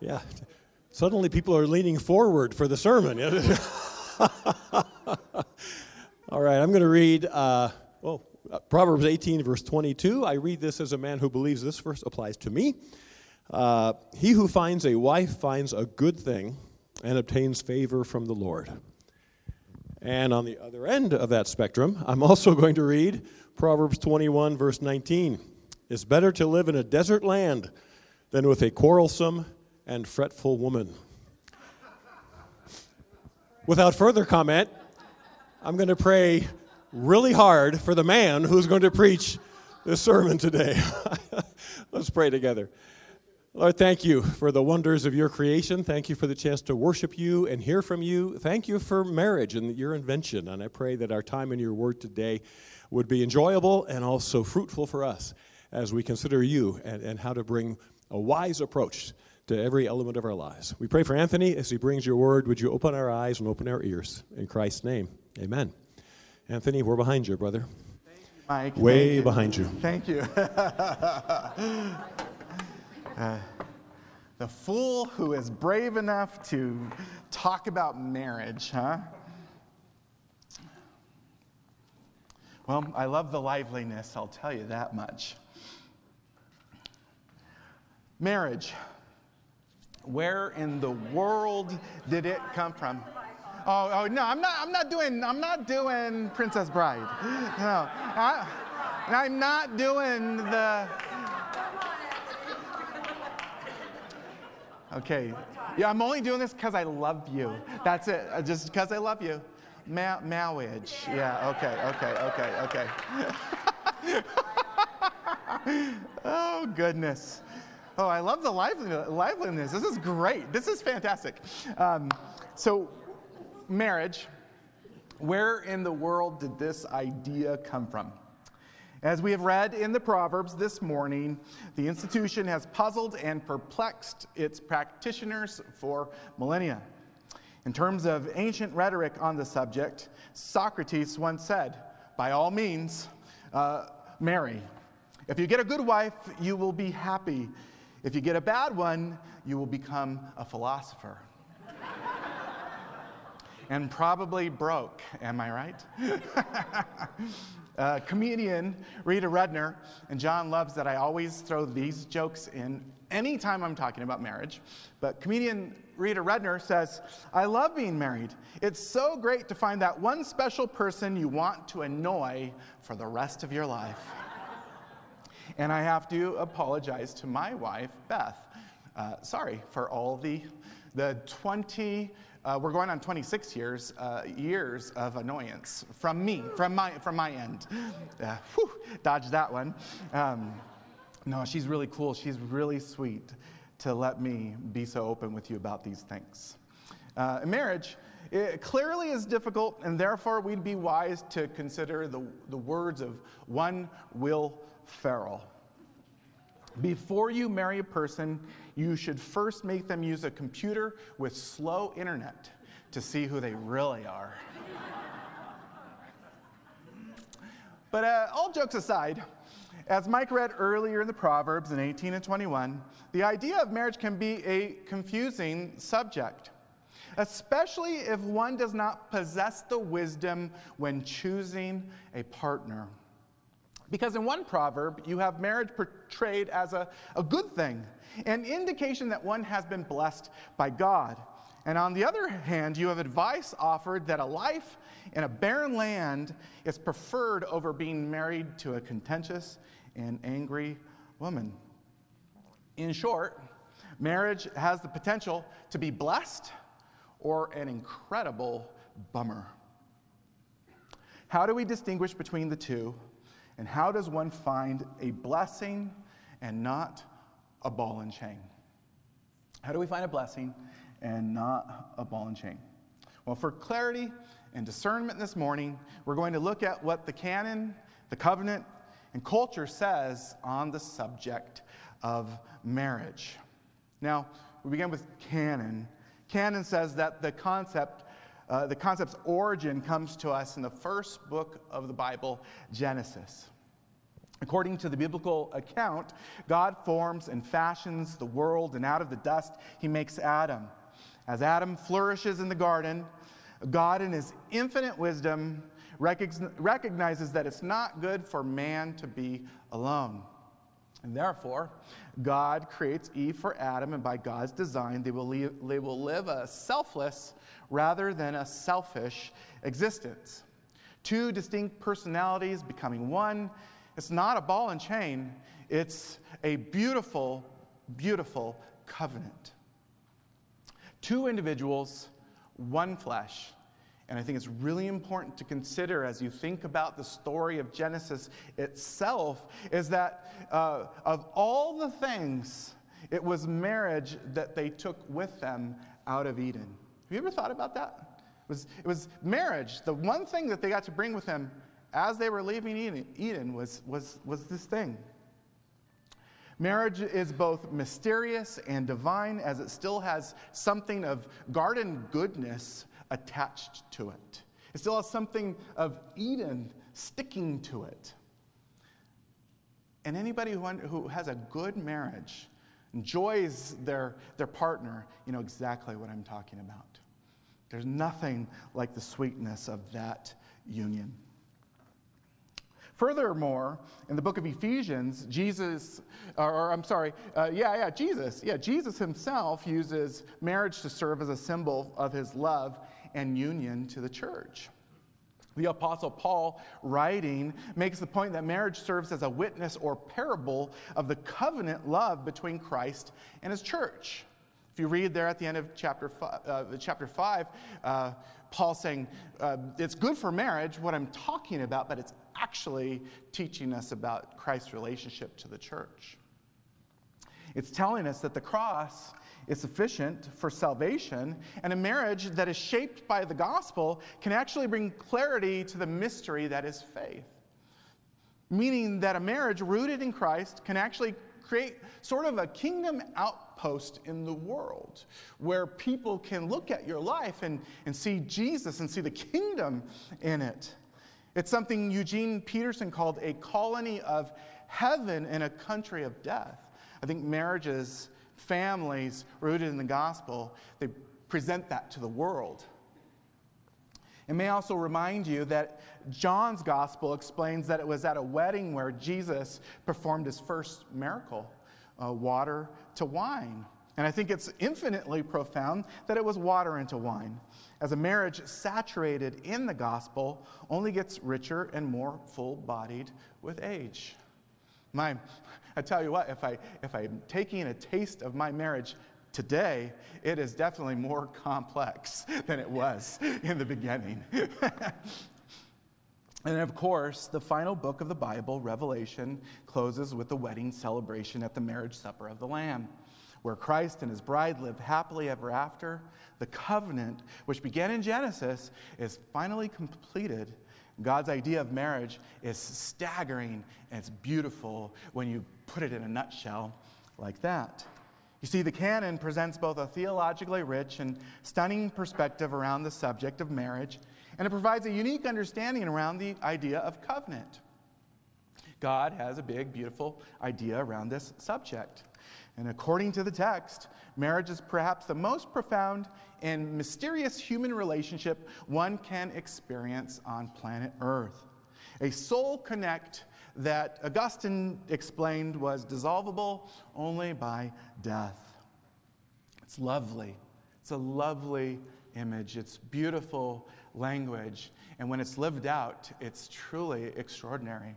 Yeah. Suddenly people are leaning forward for the sermon. All right, I'm going to read, uh, well, Proverbs 18, verse 22. I read this as a man who believes this verse applies to me. Uh, he who finds a wife finds a good thing and obtains favor from the Lord. And on the other end of that spectrum, I'm also going to read Proverbs 21, verse 19. It's better to live in a desert land than with a quarrelsome and fretful woman. Without further comment, I'm going to pray really hard for the man who's going to preach this sermon today. Let's pray together. Lord, thank you for the wonders of your creation. Thank you for the chance to worship you and hear from you. Thank you for marriage and your invention. And I pray that our time in your word today would be enjoyable and also fruitful for us as we consider you and, and how to bring a wise approach to every element of our lives. We pray for Anthony as he brings your word. Would you open our eyes and open our ears? In Christ's name, amen. Anthony, we're behind you, brother. Thank you, Mike. Way Thank you. behind you. Thank you. uh, the fool who is brave enough to talk about marriage, huh? Well, I love the liveliness, I'll tell you that much. Marriage. Where in the world did it come from? Oh, oh no, I'm not. I'm not doing. I'm not doing Princess Bride. No, I, I'm not doing the. Okay, yeah, I'm only doing this because I love you. That's it. Uh, Just because I love you. Ma- marriage. Yeah. Okay, okay. Okay. Okay. oh goodness. Oh, I love the liveliness. This is great. This is fantastic. Um, so, marriage. Where in the world did this idea come from? As we have read in the Proverbs this morning, the institution has puzzled and perplexed its practitioners for millennia. In terms of ancient rhetoric on the subject, Socrates once said, By all means, uh, marry. If you get a good wife, you will be happy. If you get a bad one, you will become a philosopher. and probably broke, am I right? uh, comedian Rita Rudner, and John loves that I always throw these jokes in anytime I'm talking about marriage. But comedian Rita Rudner says, I love being married. It's so great to find that one special person you want to annoy for the rest of your life. And I have to apologize to my wife, Beth. Uh, sorry for all the, the 20, uh, we're going on 26 years, uh, years of annoyance from me, from my, from my end. Uh, whew, dodged that one. Um, no, she's really cool. She's really sweet to let me be so open with you about these things. Uh, marriage it clearly is difficult, and therefore we'd be wise to consider the, the words of one Will Ferrell. Before you marry a person, you should first make them use a computer with slow internet to see who they really are. but uh, all jokes aside, as Mike read earlier in the Proverbs in 18 and 21, the idea of marriage can be a confusing subject, especially if one does not possess the wisdom when choosing a partner. Because in one proverb, you have marriage portrayed as a, a good thing, an indication that one has been blessed by God. And on the other hand, you have advice offered that a life in a barren land is preferred over being married to a contentious and angry woman. In short, marriage has the potential to be blessed or an incredible bummer. How do we distinguish between the two? And how does one find a blessing and not a ball and chain? How do we find a blessing and not a ball and chain? Well, for clarity and discernment this morning, we're going to look at what the canon, the covenant, and culture says on the subject of marriage. Now, we begin with canon. Canon says that the concept, uh, the concept's origin comes to us in the first book of the Bible, Genesis. According to the biblical account, God forms and fashions the world, and out of the dust, he makes Adam. As Adam flourishes in the garden, God, in his infinite wisdom, recognizes that it's not good for man to be alone. And therefore, God creates Eve for Adam, and by God's design, they will, leave, they will live a selfless rather than a selfish existence. Two distinct personalities becoming one. It's not a ball and chain, it's a beautiful, beautiful covenant. Two individuals, one flesh. And I think it's really important to consider as you think about the story of Genesis itself is that uh, of all the things, it was marriage that they took with them out of Eden. Have you ever thought about that? It was, it was marriage. The one thing that they got to bring with them as they were leaving Eden, Eden was, was, was this thing. Marriage is both mysterious and divine as it still has something of garden goodness attached to it. It still has something of Eden sticking to it. And anybody who, who has a good marriage enjoys their, their partner, you know exactly what I'm talking about. There's nothing like the sweetness of that union. Furthermore, in the book of Ephesians, Jesus, or, or I'm sorry, uh, yeah, yeah, Jesus, yeah, Jesus himself uses marriage to serve as a symbol of his love and union to the church. The Apostle Paul, writing, makes the point that marriage serves as a witness or parable of the covenant love between Christ and his church. If you read there at the end of chapter five, uh, chapter five uh, Paul saying, uh, It's good for marriage, what I'm talking about, but it's actually teaching us about Christ's relationship to the church. It's telling us that the cross is sufficient for salvation, and a marriage that is shaped by the gospel can actually bring clarity to the mystery that is faith. Meaning that a marriage rooted in Christ can actually create sort of a kingdom outpost in the world where people can look at your life and, and see Jesus and see the kingdom in it. It's something Eugene Peterson called a colony of heaven in a country of death. I think marriages families rooted in the gospel, they present that to the world. It may also remind you that John's gospel explains that it was at a wedding where Jesus performed his first miracle uh, water to wine. And I think it's infinitely profound that it was water into wine, as a marriage saturated in the gospel only gets richer and more full bodied with age. My, I tell you what, if, I, if I'm taking a taste of my marriage today, it is definitely more complex than it was in the beginning. and of course, the final book of the Bible, Revelation, closes with the wedding celebration at the marriage supper of the Lamb, where Christ and his bride live happily ever after. The covenant, which began in Genesis, is finally completed God's idea of marriage is staggering and it's beautiful when you put it in a nutshell like that. You see, the canon presents both a theologically rich and stunning perspective around the subject of marriage, and it provides a unique understanding around the idea of covenant. God has a big, beautiful idea around this subject. And according to the text, marriage is perhaps the most profound and mysterious human relationship one can experience on planet Earth. A soul connect that Augustine explained was dissolvable only by death. It's lovely. It's a lovely image. It's beautiful language. And when it's lived out, it's truly extraordinary.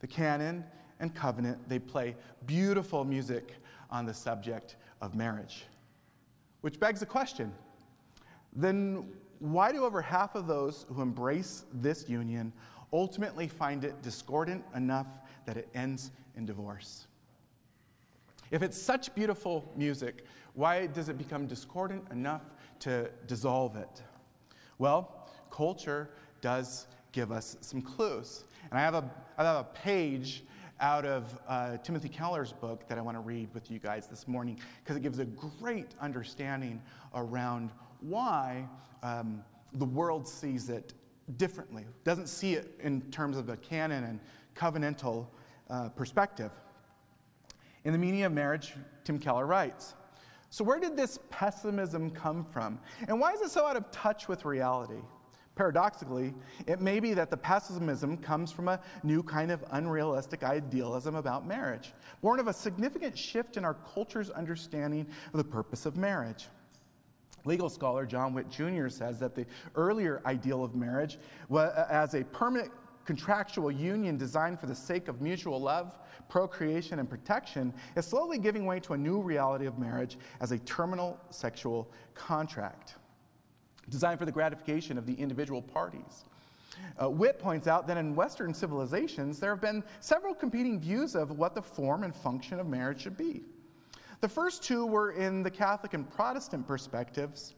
The canon and covenant, they play beautiful music on the subject of marriage. Which begs the question then why do over half of those who embrace this union ultimately find it discordant enough that it ends in divorce? If it's such beautiful music, why does it become discordant enough to dissolve it? Well, culture does give us some clues. And I have a, I have a page out of uh, Timothy Keller's book that I want to read with you guys this morning because it gives a great understanding around why um, the world sees it differently, doesn't see it in terms of the canon and covenantal uh, perspective. In the meaning of marriage, Tim Keller writes So, where did this pessimism come from? And why is it so out of touch with reality? Paradoxically, it may be that the pessimism comes from a new kind of unrealistic idealism about marriage, born of a significant shift in our culture's understanding of the purpose of marriage. Legal scholar John Witte Jr. says that the earlier ideal of marriage as a permanent contractual union designed for the sake of mutual love, procreation, and protection is slowly giving way to a new reality of marriage as a terminal sexual contract designed for the gratification of the individual parties. Uh, Witte points out that in Western civilizations, there have been several competing views of what the form and function of marriage should be. The first two were in the Catholic and Protestant perspectives.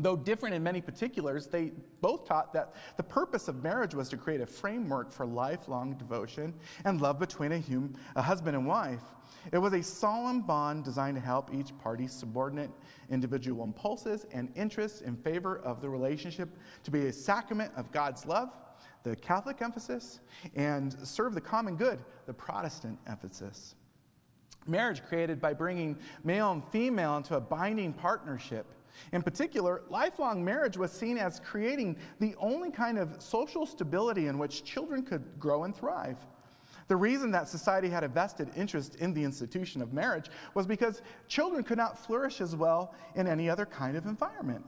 Though different in many particulars, they both taught that the purpose of marriage was to create a framework for lifelong devotion and love between a, hum- a husband and wife. It was a solemn bond designed to help each party subordinate individual impulses and interests in favor of the relationship to be a sacrament of God's love, the Catholic emphasis, and serve the common good, the Protestant emphasis. Marriage created by bringing male and female into a binding partnership. In particular, lifelong marriage was seen as creating the only kind of social stability in which children could grow and thrive. The reason that society had a vested interest in the institution of marriage was because children could not flourish as well in any other kind of environment.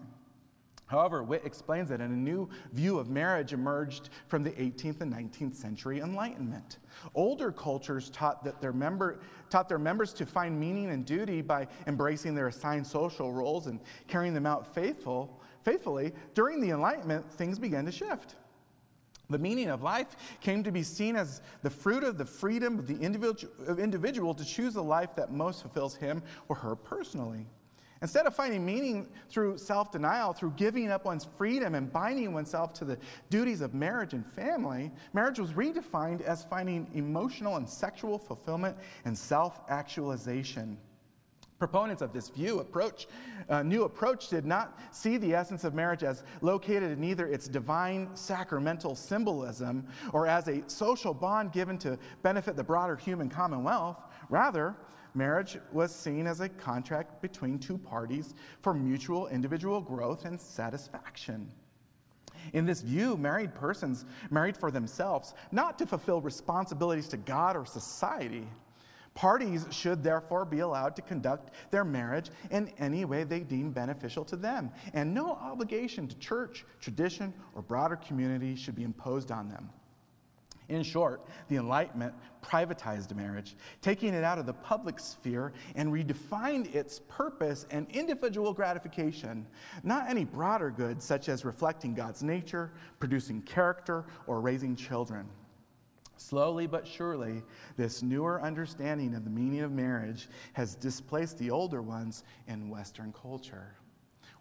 However, Witte explains that a new view of marriage emerged from the 18th and 19th century Enlightenment. Older cultures taught, that their member, taught their members to find meaning and duty by embracing their assigned social roles and carrying them out faithful, faithfully. During the Enlightenment, things began to shift. The meaning of life came to be seen as the fruit of the freedom of the individual to choose the life that most fulfills him or her personally. Instead of finding meaning through self denial, through giving up one's freedom and binding oneself to the duties of marriage and family, marriage was redefined as finding emotional and sexual fulfillment and self actualization. Proponents of this view approach, uh, new approach did not see the essence of marriage as located in either its divine sacramental symbolism or as a social bond given to benefit the broader human commonwealth. Rather, marriage was seen as a contract between two parties for mutual individual growth and satisfaction. In this view, married persons married for themselves, not to fulfill responsibilities to God or society. Parties should therefore be allowed to conduct their marriage in any way they deem beneficial to them, and no obligation to church, tradition, or broader community should be imposed on them. In short, the Enlightenment privatized marriage, taking it out of the public sphere and redefined its purpose and individual gratification, not any broader good such as reflecting God's nature, producing character, or raising children. Slowly but surely, this newer understanding of the meaning of marriage has displaced the older ones in Western culture.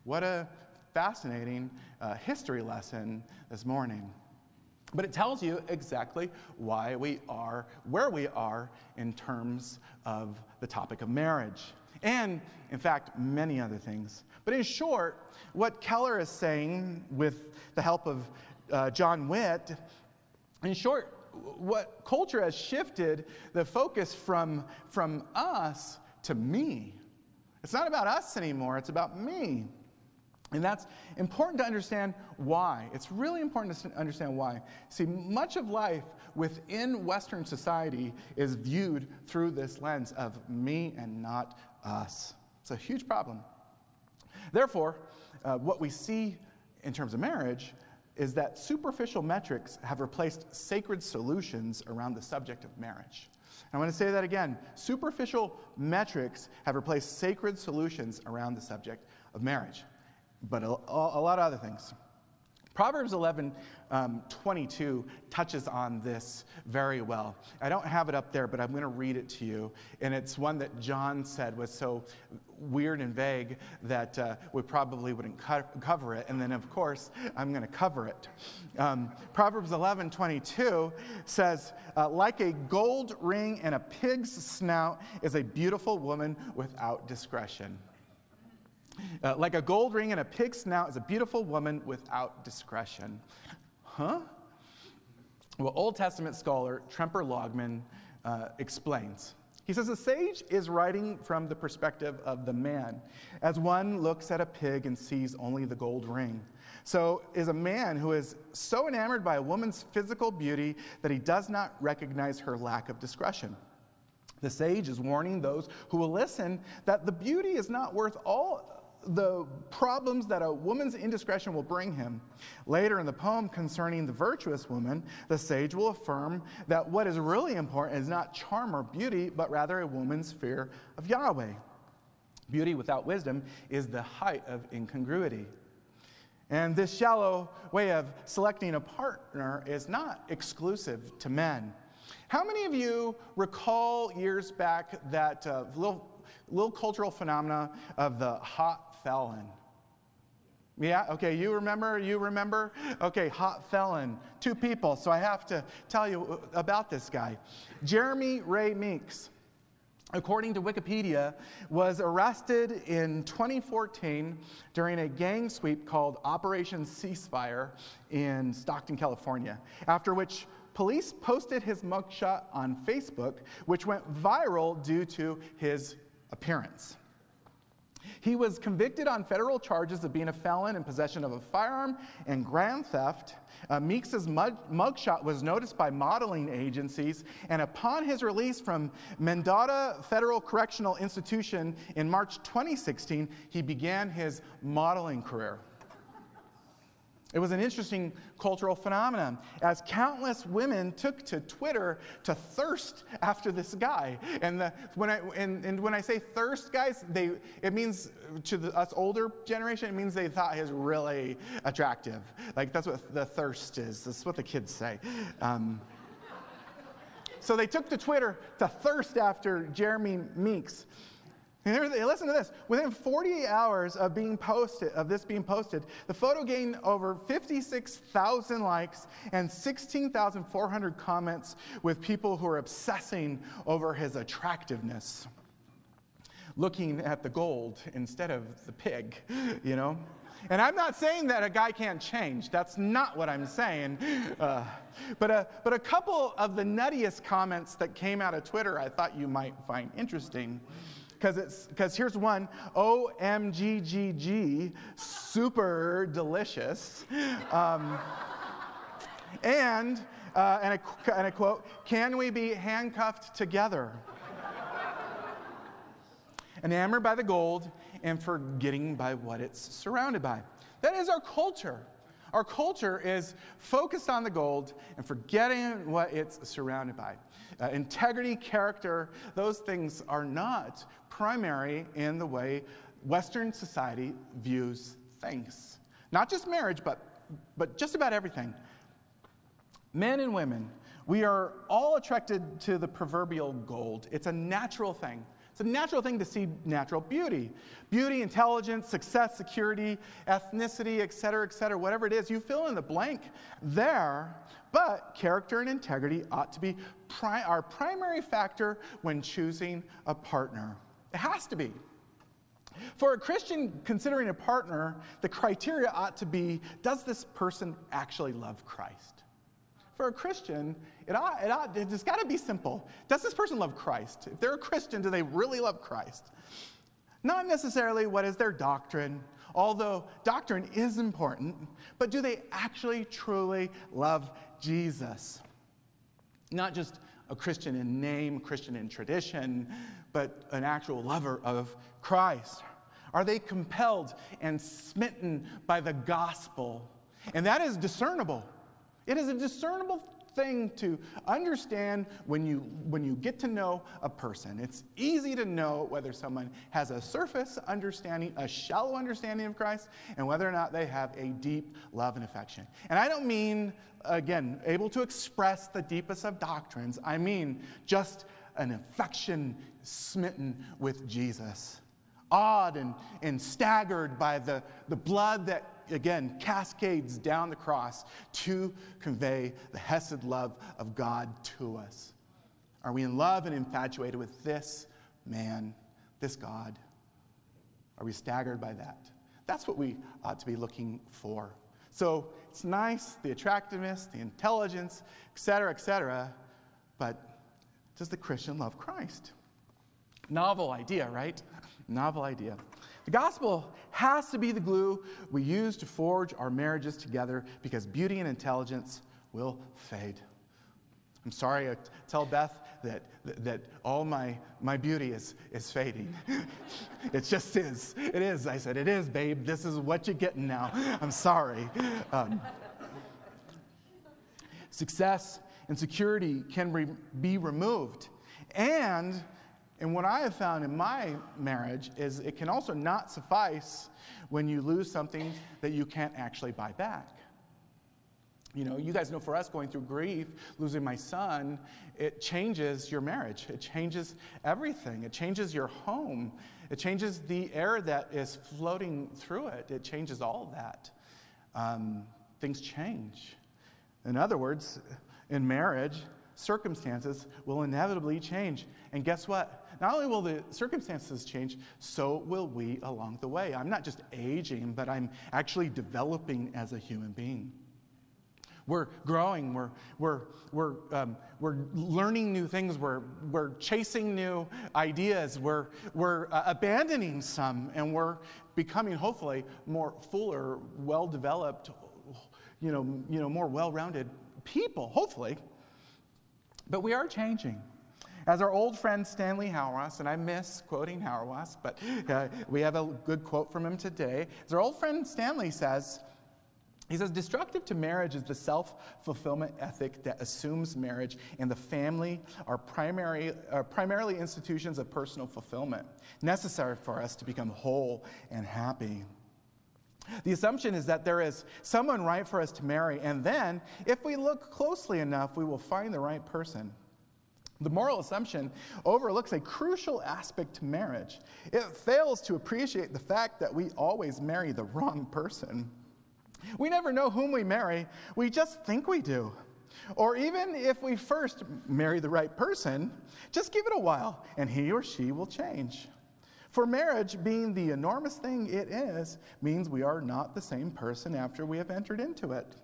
What a fascinating uh, history lesson this morning. But it tells you exactly why we are where we are in terms of the topic of marriage. And, in fact, many other things. But in short, what Keller is saying with the help of uh, John Witte, in short, what culture has shifted the focus from, from us to me. It's not about us anymore, it's about me. And that's important to understand why. It's really important to understand why. See, much of life within Western society is viewed through this lens of me and not us. It's a huge problem. Therefore, uh, what we see in terms of marriage is that superficial metrics have replaced sacred solutions around the subject of marriage. I want to say that again. Superficial metrics have replaced sacred solutions around the subject of marriage but a, a lot of other things. Proverbs 11 um, 22 touches on this very well. I don't have it up there, but I'm going to read it to you. And it's one that John said was so weird and vague that uh, we probably wouldn't co- cover it. And then, of course, I'm going to cover it. Um, Proverbs 11 22 says, uh, Like a gold ring in a pig's snout is a beautiful woman without discretion. Uh, like a gold ring and a pig's snout is a beautiful woman without discretion. Huh? Well, Old Testament scholar Tremper Longman uh, explains. He says, The sage is writing from the perspective of the man, as one looks at a pig and sees only the gold ring. So is a man who is so enamored by a woman's physical beauty that he does not recognize her lack of discretion. The sage is warning those who will listen that the beauty is not worth all the problems that a woman's indiscretion will bring him. Later in the poem concerning the virtuous woman, the sage will affirm that what is really important is not charm or beauty, but rather a woman's fear of Yahweh. Beauty without wisdom is the height of incongruity. And this shallow way of selecting a partner is not exclusive to men. How many of you recall years back that uh, little, little cultural phenomena of the felon? Yeah, okay, you remember? You remember? Okay, hot felon. Two people, so I have to tell you about this guy. Jeremy Ray Meeks according to Wikipedia, was arrested in 2014 during a gang sweep called Operation Ceasefire in Stockton, California, after which police posted his mugshot on Facebook, which went viral due to his appearance. He was convicted on federal charges of being a felon in possession of a firearm and grand theft. Uh, Meeks' mug, mugshot was noticed by modeling agencies, and upon his release from Mendota Federal Correctional Institution in March 2016, he began his modeling career. It was an interesting cultural phenomenon as countless women took to Twitter to thirst after this guy. And, the, when, I, and, and when I say thirst, guys, they, it means to the, us older generation, it means they thought he was really attractive. Like that's what the thirst is. That's what the kids say. Um, so they took to Twitter to thirst after Jeremy Meeks. And listen to this. Within 48 hours of being posted, of this being posted, the photo gained over 56,000 likes and 16,400 comments with people who are obsessing over his attractiveness. Looking at the gold instead of the pig, you know? And I'm not saying that a guy can't change. That's not what I'm saying. Uh, but, a, but a couple of the nuttiest comments that came out of Twitter I thought you might find interesting because it's because here's one OMGGG, super delicious. Um, and, uh, and, a, and a quote, can we be handcuffed together? Enamored by the gold and forgetting by what it's surrounded by. That is our culture. Our culture is focused on the gold and forgetting what it's surrounded by. Uh, integrity, character, those things are not primary in the way Western society views things. Not just marriage, but, but just about everything. Men and women, we are all attracted to the proverbial gold. It's a natural thing. It's a natural thing to see natural beauty. Beauty, intelligence, success, security, ethnicity, et cetera, et cetera, whatever it is, you fill in the blank there. But character and integrity ought to be pri- our primary factor when choosing a partner. It has to be. For a Christian considering a partner, the criteria ought to be does this person actually love Christ? For a Christian, it ought, it ought, it's got to be simple. Does this person love Christ? If they're a Christian, do they really love Christ? Not necessarily what is their doctrine, although doctrine is important, but do they actually truly love Jesus? Not just a Christian in name, Christian in tradition, but an actual lover of Christ. Are they compelled and smitten by the gospel? And that is discernible. It is a discernible thing to understand when you, when you get to know a person. It's easy to know whether someone has a surface understanding, a shallow understanding of Christ, and whether or not they have a deep love and affection. And I don't mean, again, able to express the deepest of doctrines, I mean just an affection smitten with Jesus awed and, and staggered by the, the blood that again, cascades down the cross to convey the Hesed love of God to us. Are we in love and infatuated with this man, this God? Are we staggered by that? That's what we ought to be looking for. So it's nice, the attractiveness, the intelligence, et cetera, et cetera, but does the Christian love Christ? Novel idea, right? Novel idea. The gospel has to be the glue we use to forge our marriages together because beauty and intelligence will fade. I'm sorry I tell Beth that, that, all my, my beauty is, is fading. it just is. It is. I said, It is, babe. This is what you're getting now. I'm sorry. Um, success and security can re- be removed. And, and what I have found in my marriage is it can also not suffice when you lose something that you can't actually buy back. You know, you guys know for us going through grief, losing my son, it changes your marriage. It changes everything. It changes your home. It changes the air that is floating through it. It changes all of that. Um, things change. In other words, in marriage, circumstances will inevitably change. And guess what? Not only will the circumstances change, so will we along the way. I'm not just aging, but I'm actually developing as a human being. We're growing, we're, we're, we're, um, we're learning new things, we're, we're chasing new ideas, we're, we're uh, abandoning some, and we're becoming, hopefully, more fuller, well developed, you know, you know, more well rounded people, hopefully. But we are changing. As our old friend Stanley Hauerwas, and I miss quoting Hauerwas, but uh, we have a good quote from him today. As our old friend Stanley says, he says, destructive to marriage is the self fulfillment ethic that assumes marriage and the family are, primary, are primarily institutions of personal fulfillment, necessary for us to become whole and happy. The assumption is that there is someone right for us to marry, and then, if we look closely enough, we will find the right person. The moral assumption overlooks a crucial aspect to marriage. It fails to appreciate the fact that we always marry the wrong person. We never know whom we marry, we just think we do. Or even if we first marry the right person, just give it a while and he or she will change. For marriage, being the enormous thing it is, means we are not the same person after we have entered into it.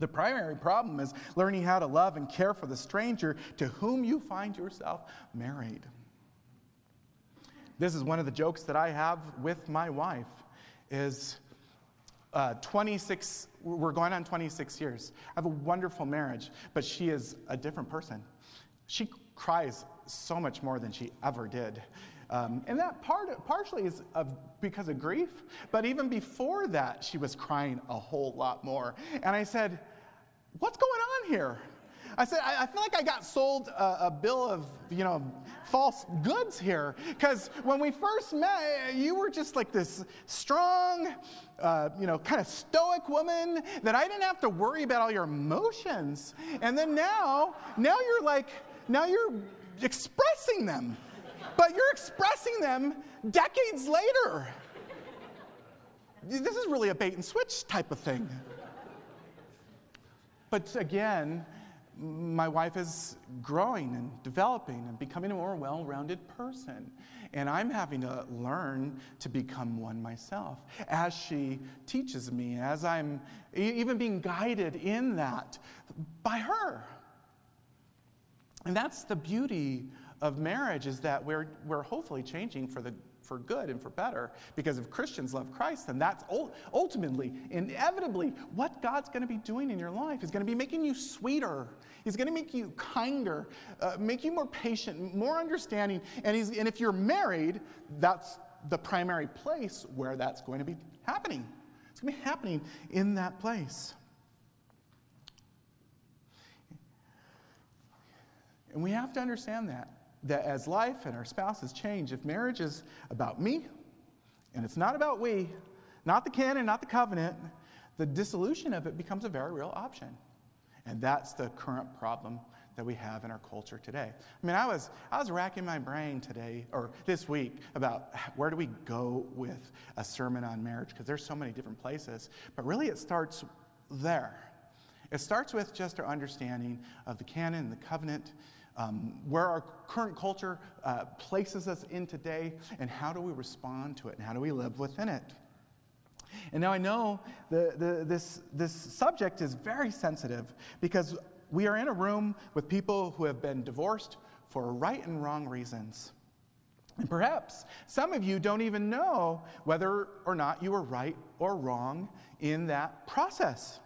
The primary problem is learning how to love and care for the stranger to whom you find yourself married. This is one of the jokes that I have with my wife is uh, 26, we're going on 26 years. I have a wonderful marriage, but she is a different person. She cries so much more than she ever did. Um, and that part, partially is of, because of grief, but even before that, she was crying a whole lot more. And I said, What's going on here? I said, I, I feel like I got sold a, a, bill of, you know, false goods here. Because when we first met, you were just like this strong, uh, you know, kind of stoic woman that I didn't have to worry about all your emotions. And then now, now you're like, now you're expressing them. But you're expressing them decades later. This is really a bait and switch type of thing. But again, my wife is growing and developing and becoming a more well rounded person. And I'm having to learn to become one myself as she teaches me, as I'm even being guided in that by her. And that's the beauty of marriage is that we're, we're hopefully changing for the for good and for better. Because if Christians love Christ, then that's ultimately, inevitably, what God's going to be doing in your life. He's going to be making you sweeter. He's going to make you kinder, uh, make you more patient, more understanding. And, he's, and if you're married, that's the primary place where that's going to be happening. It's going to be happening in that place. And we have to understand that that as life and our spouses change, if marriage is about me and it's not about we, not the canon, not the covenant, the dissolution of it becomes a very real option. And that's the current problem that we have in our culture today. I mean, I was, I was racking my brain today or this week about where do we go with a sermon on marriage because there's so many different places. But really, it starts there. It starts with just our understanding of the canon and the covenant um, where our current culture uh, places us in today, and how do we respond to it, and how do we live within it. And now I know the, the, this, this subject is very sensitive because we are in a room with people who have been divorced for right and wrong reasons. And perhaps some of you don't even know whether or not you were right or wrong in that process.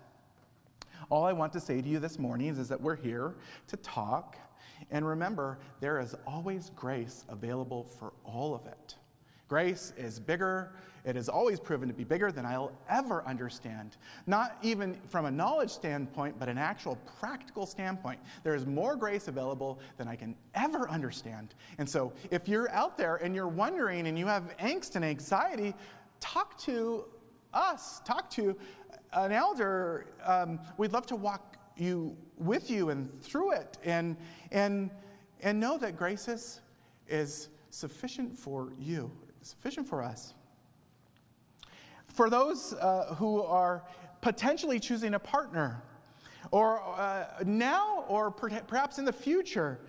All I want to say to you this morning is, is that we're here to talk. And remember, there is always grace available for all of it. Grace is bigger. It has always proven to be bigger than I'll ever understand. Not even from a knowledge standpoint, but an actual practical standpoint. There is more grace available than I can ever understand. And so, if you're out there and you're wondering and you have angst and anxiety, talk to us, talk to an elder. Um, we'd love to walk you with you and through it and, and, and know that grace is, is sufficient for you sufficient for us. For those uh, who are potentially choosing a partner, or uh, now or per- perhaps in the future,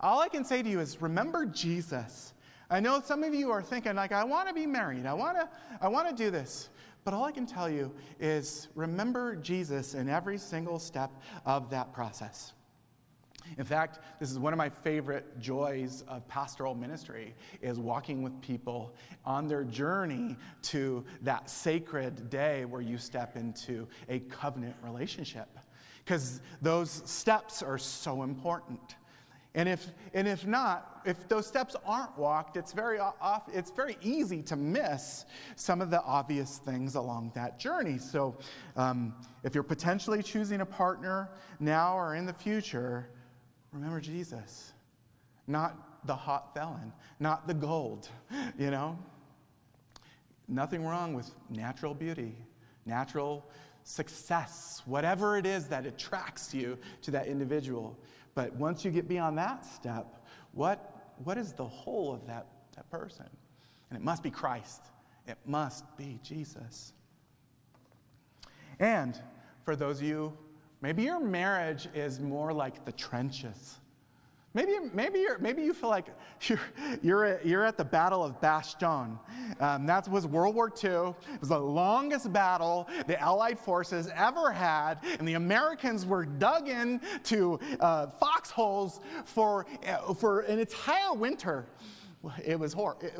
all I can say to you is remember Jesus. I know some of you are thinking, like, I want to be married, I want to I want to do this. But all I can tell you is remember Jesus in every single step of that process. In fact, this is one of my favorite joys of pastoral ministry is walking with people on their journey to that sacred day where you step into a covenant relationship. Because those steps are so important. And if, and if not, if those steps aren't walked, it's very, off, it's very easy to miss some of the obvious things along that journey. So, um, if you're potentially choosing a partner now or in the future, Remember Jesus, not the hot felon, not the gold, you know? Nothing wrong with natural beauty, natural success, whatever it is that attracts you to that individual. But once you get beyond that step, what, what is the whole of that, that person? And it must be Christ, it must be Jesus. And for those of you Maybe your marriage is more like the trenches. Maybe, maybe, you're, maybe you feel like you're, you're, at, you're at the Battle of Bastogne. Um, that was World War II. It was the longest battle the Allied forces ever had, and the Americans were dug into uh, foxholes for, uh, for an entire winter. It was, hor- it,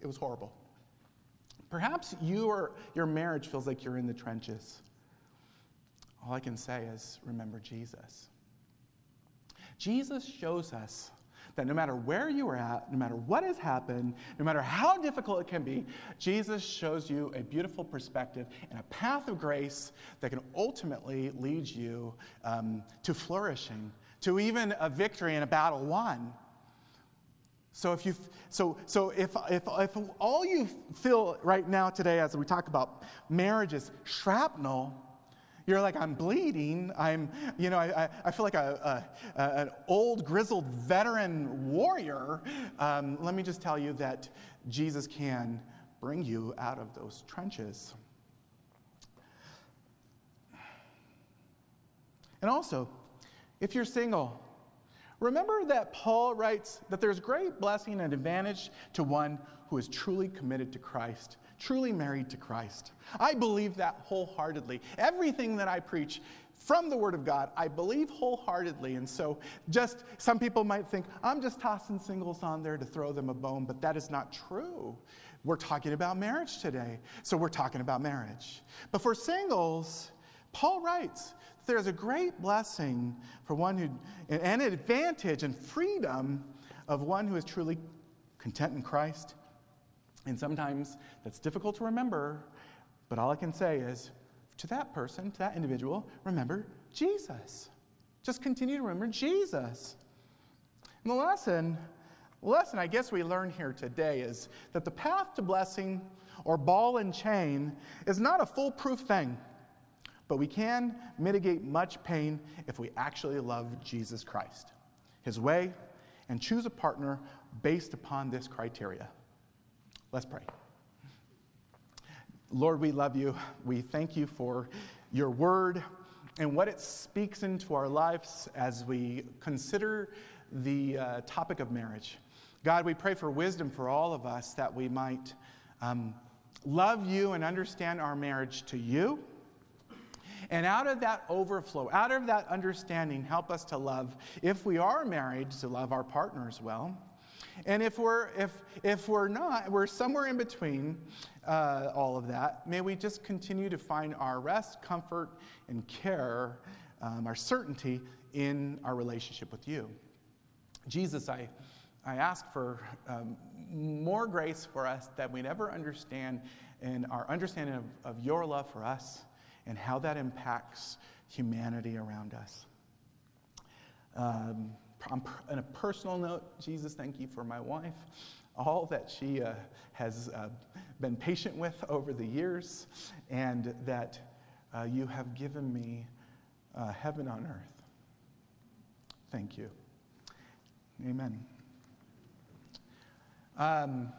it was horrible. Perhaps you or your marriage feels like you're in the trenches. All I can say is remember Jesus. Jesus shows us that no matter where you are at, no matter what has happened, no matter how difficult it can be, Jesus shows you a beautiful perspective and a path of grace that can ultimately lead you um, to flourishing, to even a victory in a battle won. So if you so so if if if all you feel right now today as we talk about marriage is shrapnel, you're like, I'm bleeding. I'm, you know, I, I feel like a, a, a an old, grizzled veteran warrior. Um, let me just tell you that Jesus can bring you out of those trenches. And also, if you're single, remember that Paul writes that there's great blessing and advantage to one who is truly committed to Christ truly married to Christ. I believe that wholeheartedly. Everything that I preach from the Word of God, I believe wholeheartedly. And so, just some people might think, I'm just tossing singles on there to throw them a bone, but that is not true. We're talking about marriage today. So, we're talking about marriage. But for singles, Paul writes, there's a great blessing for one who, and an advantage and freedom of one who is truly content in Christ and sometimes that's difficult to remember, but all I can say is to that person, to that individual, remember Jesus. Just continue to remember Jesus. And the lesson, lesson I guess we learn here today is that the path to blessing or ball and chain is not a foolproof thing, but we can mitigate much pain if we actually love Jesus Christ, his way, and choose a partner based upon this criteria. Let's pray. Lord, we love you. We thank you for your word and what it speaks into our lives as we consider the uh, topic of marriage. God, we pray for wisdom for all of us that we might um, love you and understand our marriage to you And out of that overflow, out of that understanding, help us to love, if we are married, to love our partners well. And if we're, if, if we're not, we're somewhere in between uh, all of that, may we just continue to find our rest, comfort, and care, um, our certainty in our relationship with you. Jesus, I, I ask for um, more grace for us that we never understand and our understanding of, of your love for us and how that impacts humanity around us. Um, on a personal note, Jesus, thank you for my wife, all that she uh, has uh, been patient with over the years, and that uh, you have given me uh, heaven on earth. Thank you. Amen. Um,